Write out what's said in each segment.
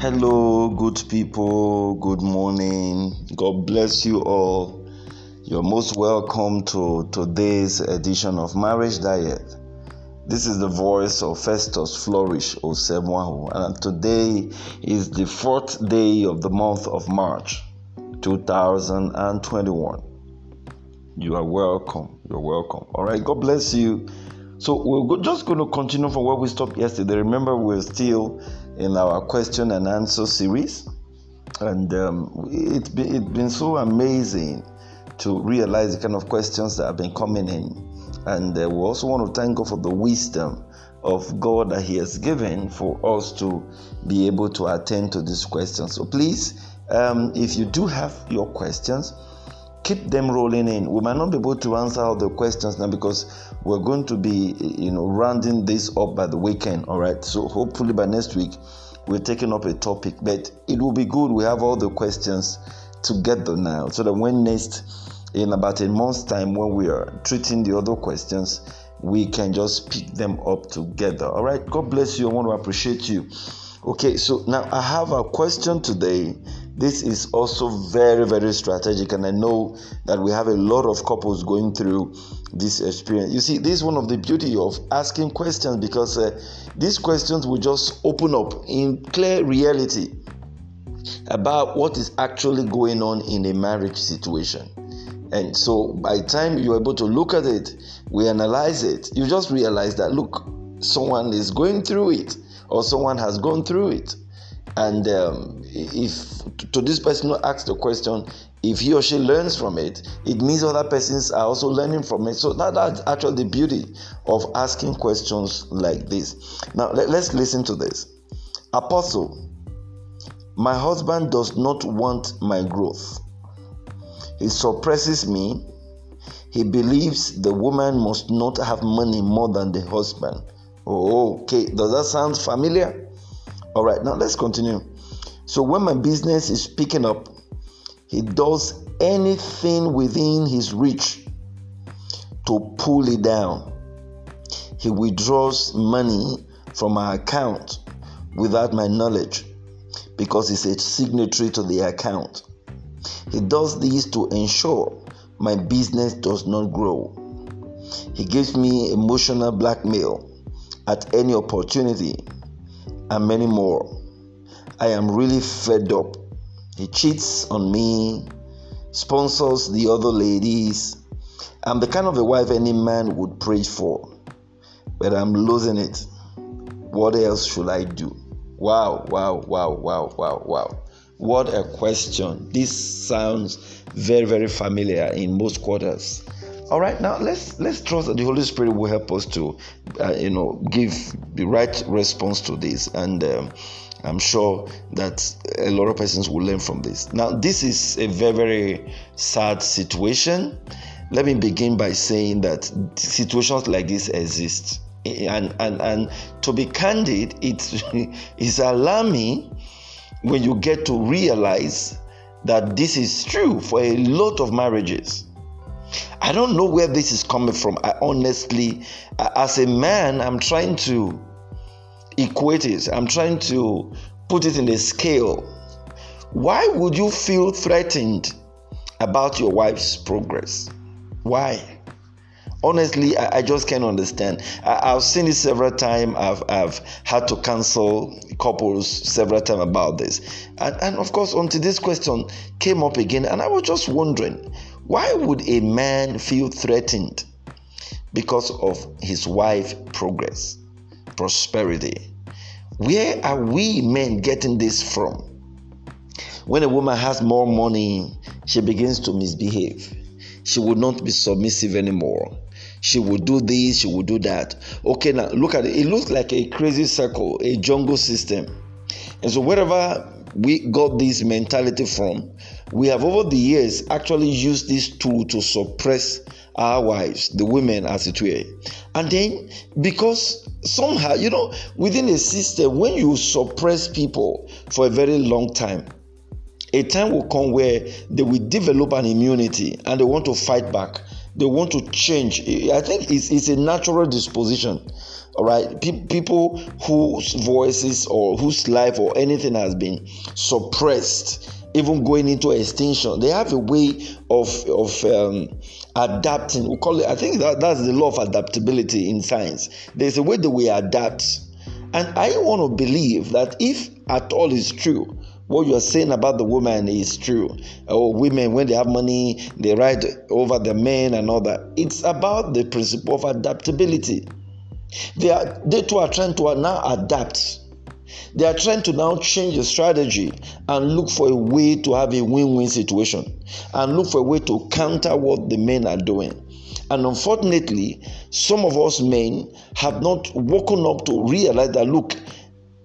Hello, good people. Good morning. God bless you all. You're most welcome to today's edition of Marriage Diet. This is the voice of Festus Flourish Osemwahu, and today is the fourth day of the month of March 2021. You are welcome. You're welcome. All right. God bless you. So we're just going to continue from where we stopped yesterday. Remember, we're still in our question and answer series, and um, it's been, it's been so amazing to realize the kind of questions that have been coming in. And uh, we also want to thank God for the wisdom of God that He has given for us to be able to attend to these questions. So please, um, if you do have your questions, keep them rolling in. We might not be able to answer all the questions now because we're going to be, you know, rounding this up by the weekend. All right. So hopefully by next week we're taking up a topic, but it will be good. We have all the questions together now, so that when next in about a month's time, when we are treating the other questions, we can just pick them up together. All right. God bless you. I want to appreciate you. Okay. So now I have a question today this is also very very strategic and i know that we have a lot of couples going through this experience. You see this is one of the beauty of asking questions because uh, these questions will just open up in clear reality about what is actually going on in a marriage situation. And so by time you're able to look at it we analyze it you just realize that look someone is going through it or someone has gone through it and um, if to this person who asks the question if he or she learns from it it means other persons are also learning from it. So that, that's actually the beauty of asking questions like this. Now let, let's listen to this. Apostle my husband does not want my growth. He suppresses me. He believes the woman must not have money more than the husband. Oh okay. Does that sound familiar all right, now let's continue. So, when my business is picking up, he does anything within his reach to pull it down. He withdraws money from my account without my knowledge because he's a signatory to the account. He does this to ensure my business does not grow. He gives me emotional blackmail at any opportunity and many more. I am really fed up. He cheats on me, sponsors the other ladies. I'm the kind of a wife any man would pray for, but I'm losing it. What else should I do? Wow, wow, wow, wow, wow, wow. What a question. This sounds very, very familiar in most quarters. All right, now let's let's trust that the Holy Spirit will help us to, uh, you know, give the right response to this, and um, I'm sure that a lot of persons will learn from this. Now, this is a very very sad situation. Let me begin by saying that situations like this exist, and and and to be candid, it is alarming when you get to realize that this is true for a lot of marriages I don't know where this is coming from. I honestly, as a man, I'm trying to equate it, I'm trying to put it in a scale. Why would you feel threatened about your wife's progress? Why? Honestly, I, I just can't understand. I, have seen it several times. I've, I've had to cancel couples several times about this. And, and of course, until this question came up again, and I was just wondering why would a man feel threatened because of his wife progress, prosperity? Where are we men getting this from? When a woman has more money, she begins to misbehave. She will not be submissive anymore. She will do this, she will do that. Okay, now look at it. It looks like a crazy circle, a jungle system. And so, wherever we got this mentality from, we have over the years actually used this tool to suppress our wives, the women as it were. And then because somehow, you know, within a system, when you suppress people for a very long time, a time will come where they will develop an immunity and they want to fight back. they want to change. I think it's, it's a natural disposition. All right, Pe- people whose voices or whose life or anything has been suppressed, even going into extinction, they have a way of of um, adapting. We call it. I think that, that's the law of adaptability in science. There's a way that we adapt, and I want to believe that if at all is true, what you are saying about the woman is true. Or women, when they have money, they ride over the men and all that. It's about the principle of adaptability. They are they too are trying to now adapt. They are trying to now change the strategy and look for a way to have a win-win situation and look for a way to counter what the men are doing. And unfortunately, some of us men have not woken up to realize that look,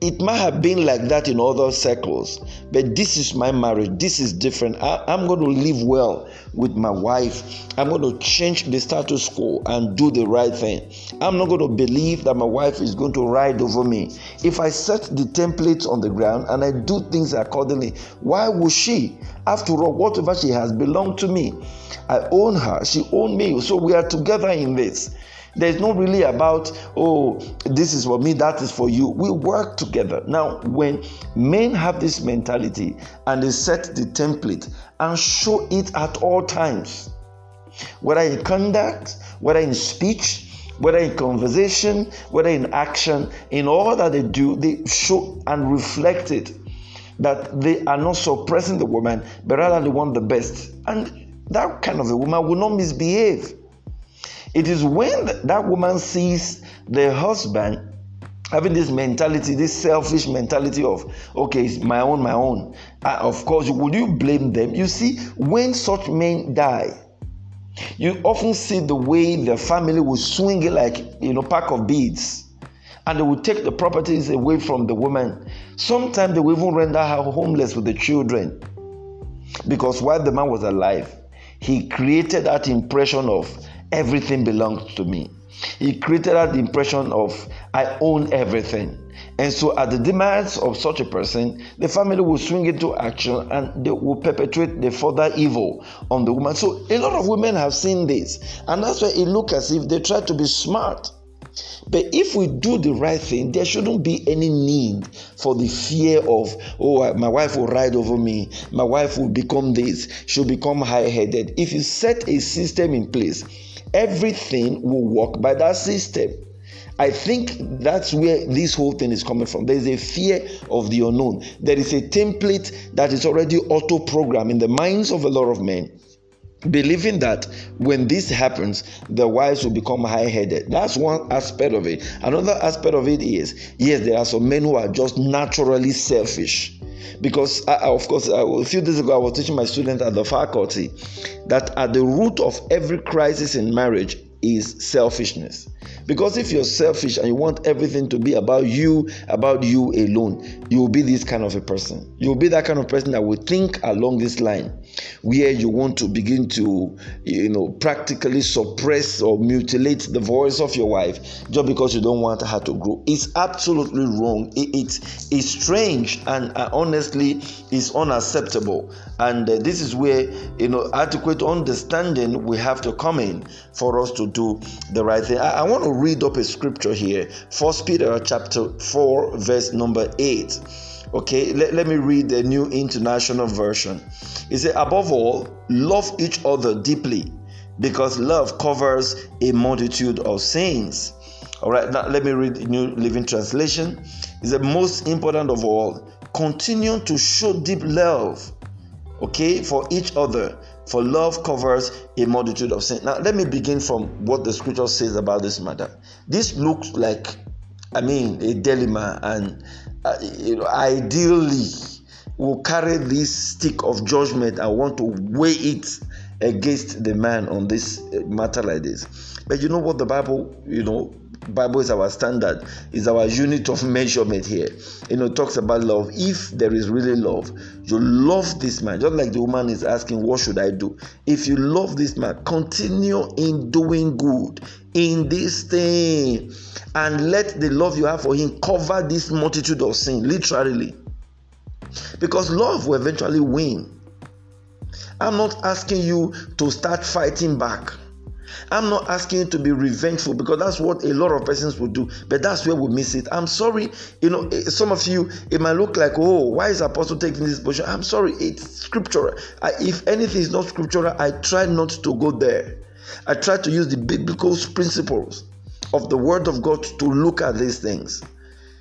it might have been like that in other circles, but this is my marriage. This is different. I, am going to live well with my wife. I'm going to change the status quo and do the right thing. I'm not going to believe that my wife is going to ride over me. If I set the templates on the ground and I do things accordingly, why would she? After all, whatever she has belonged to me. I own her. She owned me. So we are together in this. There's not really about, oh, this is for me, that is for you. We work together. Now, when men have this mentality and they set the template and show it at all times, whether in conduct, whether in speech, whether in conversation, whether in action, in all that they do, they show and reflect it that they are not suppressing the woman, but rather they want the best. And that kind of a woman will not misbehave. It is when that woman sees the husband having this mentality, this selfish mentality of, okay, it's my own, my own. Uh, of course, would you blame them? You see, when such men die, you often see the way the family will swing it like, you know, pack of beads. And they will take the properties away from the woman. Sometimes they will even render her homeless with the children. Because while the man was alive, he created that impression of everything belongs to me. He created that impression of I own everything. And so, at the demands of such a person, the family will swing into action and they will perpetrate the further evil on the woman. So, a lot of women have seen this, and that's why it looks as if they try to be smart. But if we do the right thing, there shouldn't be any need for the fear of, oh, my wife will ride over me, my wife will become this, she'll become high headed. If you set a system in place, everything will work by that system. I think that's where this whole thing is coming from. There's a fear of the unknown. There is a template that is already auto programmed in the minds of a lot of men believing that when this happens the wives will become high-headed that's one aspect of it another aspect of it is yes there are some men who are just naturally selfish because I, of course a few days ago i was teaching my students at the faculty that at the root of every crisis in marriage is selfishness because if you're selfish and you want everything to be about you, about you alone, you will be this kind of a person. You will be that kind of person that will think along this line, where you want to begin to, you know, practically suppress or mutilate the voice of your wife just because you don't want her to grow. It's absolutely wrong. It, it's, it's strange and uh, honestly, it's unacceptable. And uh, this is where, you know, adequate understanding we have to come in for us to do the right thing. I, I want to read up a scripture here. First Peter chapter 4, verse number 8. Okay, let, let me read the New International Version. It says, Above all, love each other deeply, because love covers a multitude of sins. All right, now let me read the New Living Translation. Is the most important of all, continue to show deep love, okay, for each other for love covers a multitude of sins. Now, let me begin from what the scripture says about this matter. This looks like, I mean, a dilemma, and uh, you know, ideally, will carry this stick of judgment and want to weigh it against the man on this matter like this. But you know what the Bible, you know, Bible is our standard, is our unit of measurement here. You know, talks about love. If there is really love, you love this man. Just like the woman is asking, What should I do? If you love this man, continue in doing good in this thing and let the love you have for him cover this multitude of sin, literally. Because love will eventually win. I'm not asking you to start fighting back. I'm not asking you to be revengeful because that's what a lot of persons will do, but that's where we miss it. I'm sorry, you know, eh, some of you, it might look like, oh, why is Apostle taking this position? I'm sorry, it's scriptural. I, if anything is not scriptural, I try not to go there. I try to use the biblical principles of the Word of God to look at these things.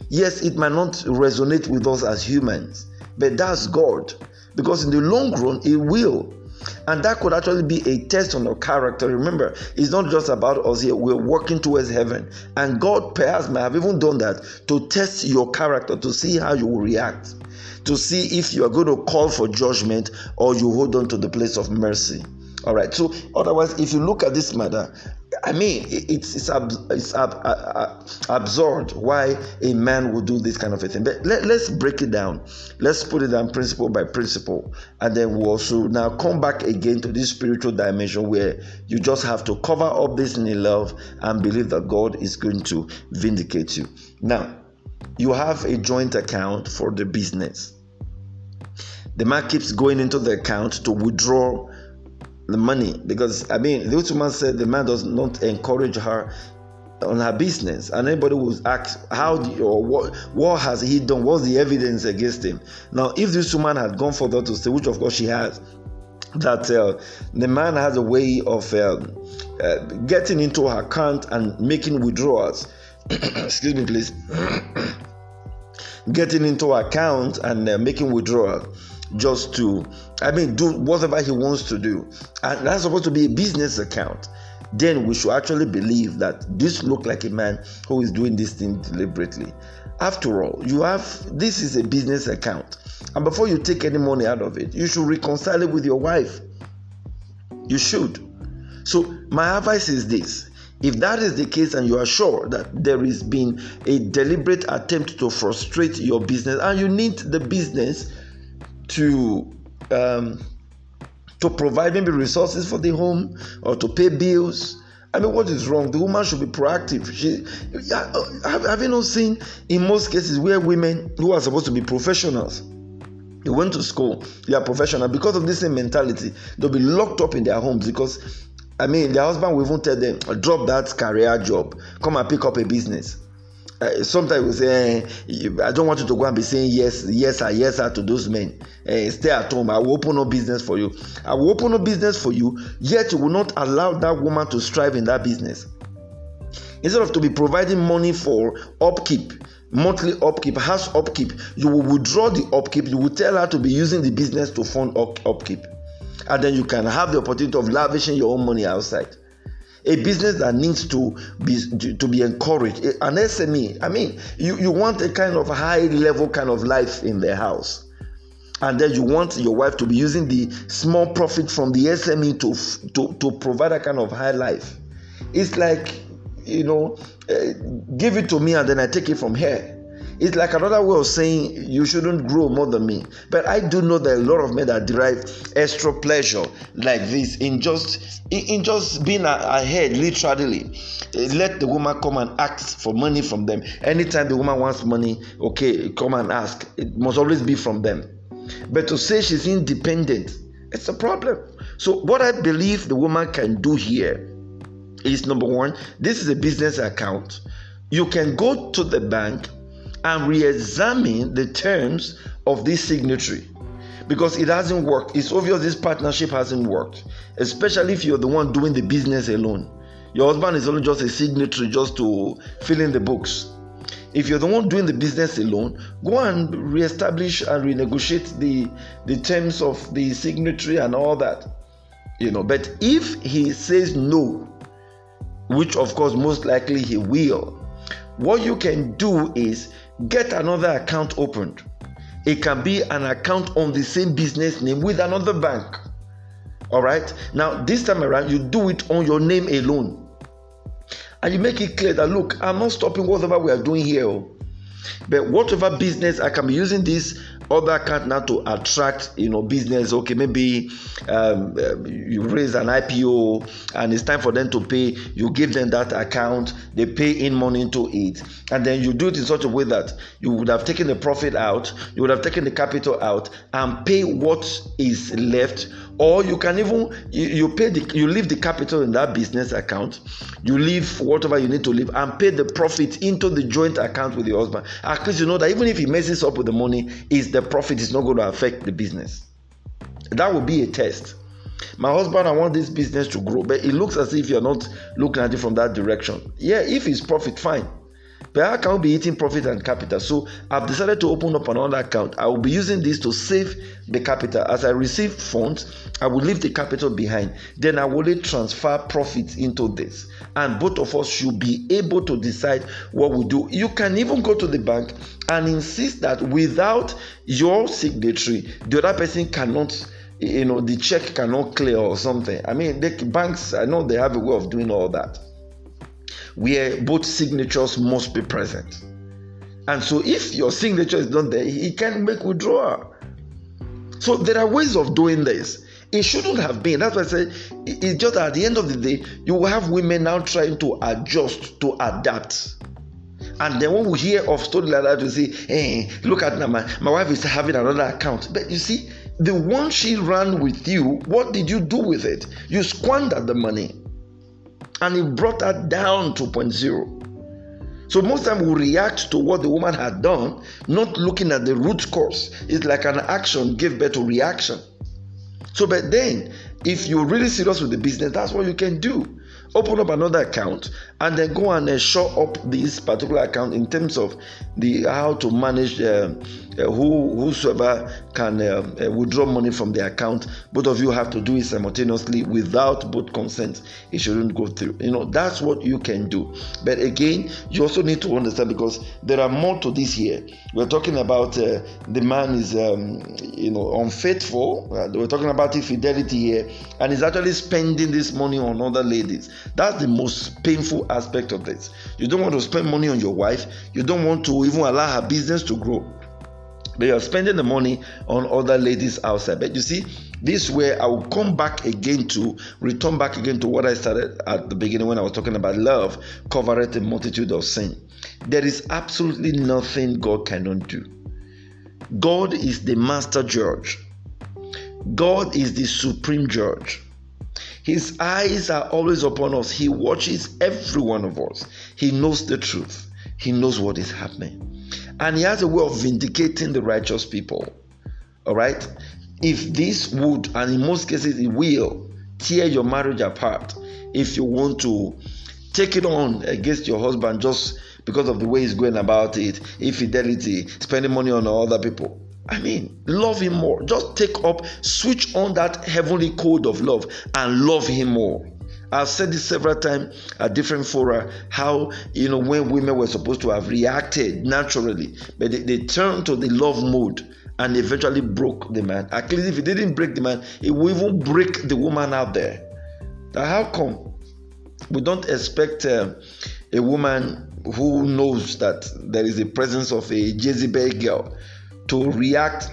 Yes, it might not resonate with us as humans, but that's God. Because in the long run, it will. And that could actually be a test on our character. Remember, it's not just about us here. We're working towards heaven. And God perhaps may have even done that to test your character, to see how you will react, to see if you are going to call for judgment or you hold on to the place of mercy. All right. So, otherwise, if you look at this matter, I mean, it's it's, ab, it's ab, uh, absurd why a man would do this kind of a thing. But let, let's break it down. Let's put it down principle by principle, and then we'll also now come back again to this spiritual dimension where you just have to cover up this in love and believe that God is going to vindicate you. Now, you have a joint account for the business. The man keeps going into the account to withdraw the money because I mean the woman said the man does not encourage her on her business and anybody will ask how or what what has he done what's the evidence against him? Now if this woman had gone further to say which of course she has that uh, the man has a way of um, uh, getting into her account and making withdrawals excuse me please getting into her account and uh, making withdrawals just to, I mean, do whatever he wants to do. And that's supposed to be a business account. Then we should actually believe that this look like a man who is doing this thing deliberately. After all, you have this is a business account. And before you take any money out of it, you should reconcile it with your wife. You should. So, my advice is this if that is the case and you are sure that there has been a deliberate attempt to frustrate your business and you need the business to um, to provide maybe resources for the home or to pay bills. I mean, what is wrong? The woman should be proactive. She, have, have you not seen in most cases where women who are supposed to be professionals, they went to school, they are professional because of this same mentality. They'll be locked up in their homes because, I mean, their husband will even tell them, drop that career job, come and pick up a business. Uh, sometimes we say, eh, I don't want you to go and be saying yes, yes, sir, yes, sir to those men. Uh, stay at home. I will open a business for you. I will open a business for you, yet you will not allow that woman to strive in that business. Instead of to be providing money for upkeep, monthly upkeep, house upkeep, you will withdraw the upkeep. You will tell her to be using the business to fund upkeep. And then you can have the opportunity of lavishing your own money outside a business that needs to be to be encouraged. An sme i mean you, you want a kind of high level kind of life in the house. And then you want your wife to be using the small profit from the sme to to, to provide a kind of high life. It's like you know uh, give it to me and then i take it from here it's like another way of saying you shouldn't grow more than me. But I do know that a lot of men that derive extra pleasure like this in just in just being ahead, literally. Let the woman come and ask for money from them. Anytime the woman wants money, okay, come and ask. It must always be from them. But to say she's independent, it's a problem. So what I believe the woman can do here is number one, this is a business account. You can go to the bank and re-examine the terms of this signatory because it hasn't worked. It's obvious this partnership hasn't worked, especially if you're the one doing the business alone. Your husband is only just a signatory just to fill in the books. If you're the one doing the business alone, go and re-establish and renegotiate the, the terms of the signatory and all that. You know, but if he says no, which of course most likely he will, what you can do is get another account opened. It can be an account on the same business name with another bank. All right. Now, this time around, you do it on your name alone. And you make it clear that look, I'm not stopping whatever we are doing here. Oh. But whatever business I can be using this other account now to attract you know business. Okay maybe um, you raise an ipo and it's time for them to pay. You give them that account. They pay in money into it. And then you do it in such a way that you would have taken the profit out. You would have taken the capital out and pay what is left or you can even you, you pay the you leave the capital in that business account you leave whatever you need to leave and pay the profit into the joint account with your husband. At least you know that even if he messes up with the money is the profit is not going to affect the business. That would be a test. My husband i want this business to grow but it looks as if you're not looking at it from that direction. Yeah if it's profit fine can we be eating profit and capital? So I've decided to open up another account. I will be using this to save the capital. As I receive funds, I will leave the capital behind. Then I will transfer profits into this. And both of us should be able to decide what we do. You can even go to the bank and insist that without your signatory, the other person cannot you know the check cannot clear or something i mean the banks i know they have a way of doing all that where both signatures must be present. And so if your signature is not there, he can't make withdrawal. So there are ways of doing this. It shouldn't have been. That's why I say it's just at the end of the day, you will have women now trying to adjust, to adapt. And then when we hear of story like that, we say, hey, look at my, my wife is having another account. But you see, the one she ran with you, what did you do with it? You squandered the money and he brought that down to 0.0. So most time we react to what the woman had done, not looking at the root cause. It's like an action gave birth to reaction. So, but then, if you're really serious with the business, that's what you can do open up another account and then go and uh, show up this particular account in terms of the how to manage uh, uh, who whosoever can uh, uh, withdraw money from the account. Both of you have to do it simultaneously without both consent. It shouldn't go through. You know that's what you can do. But again you also need to understand because there are more to this here. We're talking about uh, the man is um, you know unfaithful. We're talking about infidelity here. And he's actually spending this money on other ladies. That's the most painful aspect of this. You don't want to spend money on your wife, you don't want to even allow her business to grow. But you're spending the money on other ladies outside. But you see, this way I will come back again to return back again to what I started at the beginning when I was talking about love covereth a multitude of sin. There is absolutely nothing God cannot do. God is the master judge. God is the supreme judge. His eyes are always upon us. He watches every one of us. He knows the truth. He knows what is happening. And He has a way of vindicating the righteous people. All right? If this would, and in most cases it will, tear your marriage apart, if you want to take it on against your husband just because of the way he's going about it, infidelity, spending money on other people, I mean, love him more. Just take up, switch on that heavenly code of love and love him more. I've said this several times at different fora how you know when women were supposed to have reacted naturally, but they, they turned to the love mode and eventually broke the man. At least if it didn't break the man, it will even break the woman out there. Now, how come we don't expect uh, a woman who knows that there is a presence of a Jezebel girl to react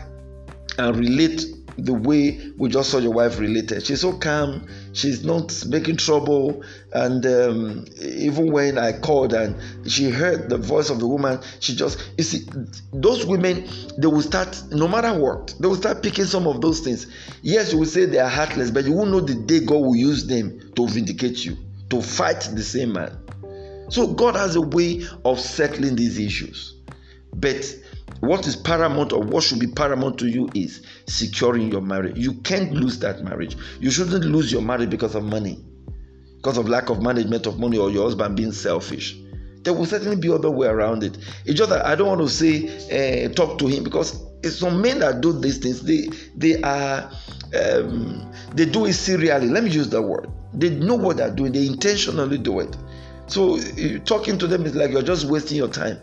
and relate the way we just saw your wife related. She's so calm, she's not making trouble. And um, even when I called and she heard the voice of the woman, she just, you see, those women, they will start, no matter what, they will start picking some of those things. Yes, you will say they are heartless, but you will know the day God will use them to vindicate you, to fight the same man. So God has a way of settling these issues. But what is paramount or what should be paramount to you is securing your marriage. You can't lose that marriage. You shouldn't lose your marriage because of money, because of lack of management of money or your husband being selfish. There will certainly be other way around it. It's just that I don't want to say uh, talk to him because some men that do these things. They they are um, they do it serially. Let me use that word. They know what they're doing. They intentionally do it. So talking to them is like you're just wasting your time.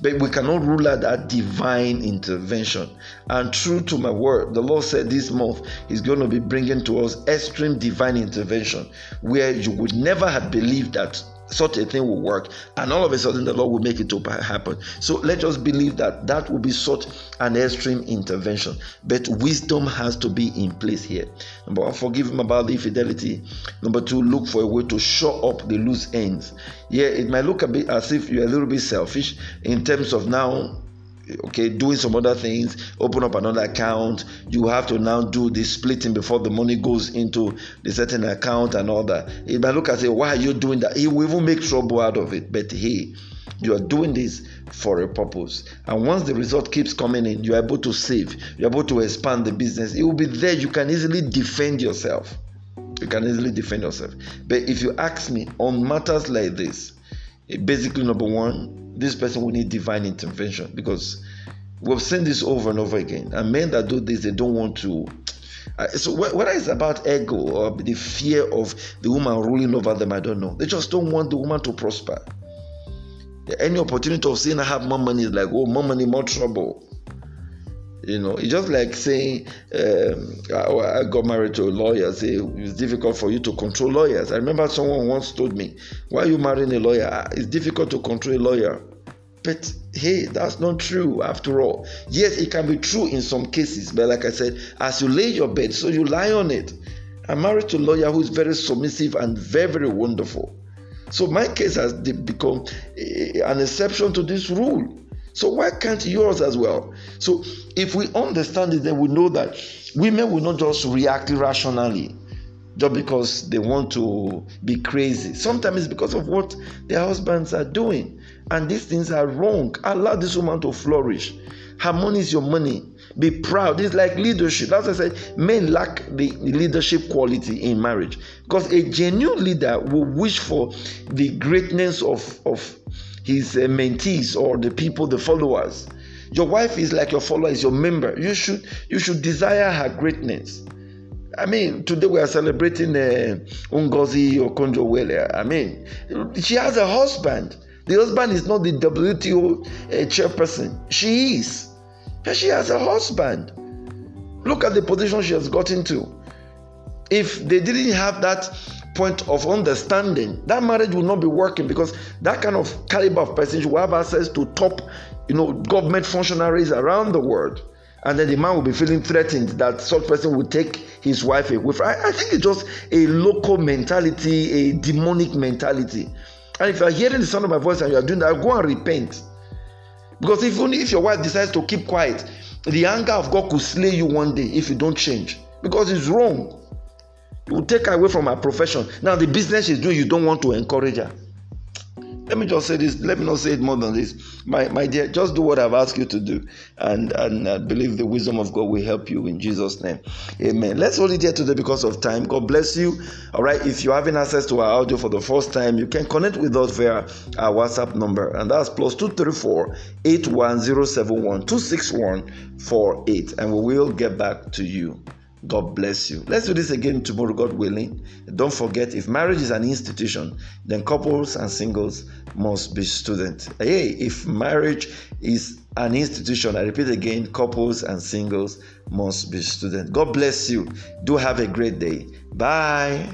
But we cannot rule out that divine intervention. And true to my word, the Lord said this month He's going to be bringing to us extreme divine intervention where you would never have believed that such a thing will work and all of a sudden the lord will make it to happen. So let us believe that that will be such an extreme intervention. But wisdom has to be in place here. Number one forgive him about the infidelity. Number two look for a way to show up the loose ends. Yeah it might look a bit as if you're a little bit selfish in terms of now okay doing some other things open up another account. You have to now do the splitting before the money goes into the certain account and all that. He might look and say why are you doing that? He will even make trouble out of it. But hey you are doing this for a purpose. And once the result keeps coming in you're able to save. You're able to expand the business. It will be there. You can easily defend yourself. You can easily defend yourself. But if you ask me on matters like this basically number one this person will need divine intervention because we've seen this over and over again. And men that do this they don't want to uh, so whether it's about ego or the fear of the woman ruling over them i don't know. They just don't want the woman to prosper. Any opportunity of seeing her have more money is like oh more money more trouble you know, it's just like saying, um, I, I, got married to a lawyer. Say it's difficult for you to control lawyers. I remember someone once told me, "Why are you marrying a lawyer? It's difficult to control a lawyer." But hey, that's not true after all. Yes, it can be true in some cases, but like I said, as you lay your bed, so you lie on it. I'm married to a lawyer who is very submissive and very, very wonderful. So my case has become an exception to this rule. So why can't yours as well? So if we understand it, then we know that women will not just react irrationally just because they want to be crazy. Sometimes it's because of what their husbands are doing. And these things are wrong. Allow this woman to flourish. Her money is your money. Be proud. It's like leadership. That's why I said men lack the leadership quality in marriage. Because a genuine leader will wish for the greatness of, of his uh, mentees or the people, the followers. Your wife is like your follower, is your member. You should you should desire her greatness. I mean, today we are celebrating uh, Ngozi Okonjo-Iweala. I mean, she has a husband. The husband is not the WTO uh, chairperson. She is. But she has a husband. Look at the position she has gotten to. If they didn't have that point of understanding, that marriage will not be working because that kind of caliber of person will have access to top, you know, government functionaries around the world. And then the man will be feeling threatened that such person will take his wife away. I, I think it's just a local mentality, a demonic mentality. And if you are hearing the sound of my voice and you are doing that, go and repent. Because if only if your wife decides to keep quiet, the anger of God could slay you one day if you don't change. Because it's wrong. Will take away from her profession. Now, the business she's doing, you don't want to encourage her. Let me just say this. Let me not say it more than this. My, my dear, just do what I've asked you to do. And, and believe the wisdom of God will help you in Jesus' name. Amen. Let's hold it here today because of time. God bless you. All right. If you're having access to our audio for the first time, you can connect with us via our WhatsApp number. And that's plus 234 81071 261 48. And we will get back to you. God bless you. Let's do this again tomorrow, God willing. Don't forget, if marriage is an institution, then couples and singles must be students. Hey, if marriage is an institution, I repeat again, couples and singles must be students. God bless you. Do have a great day. Bye.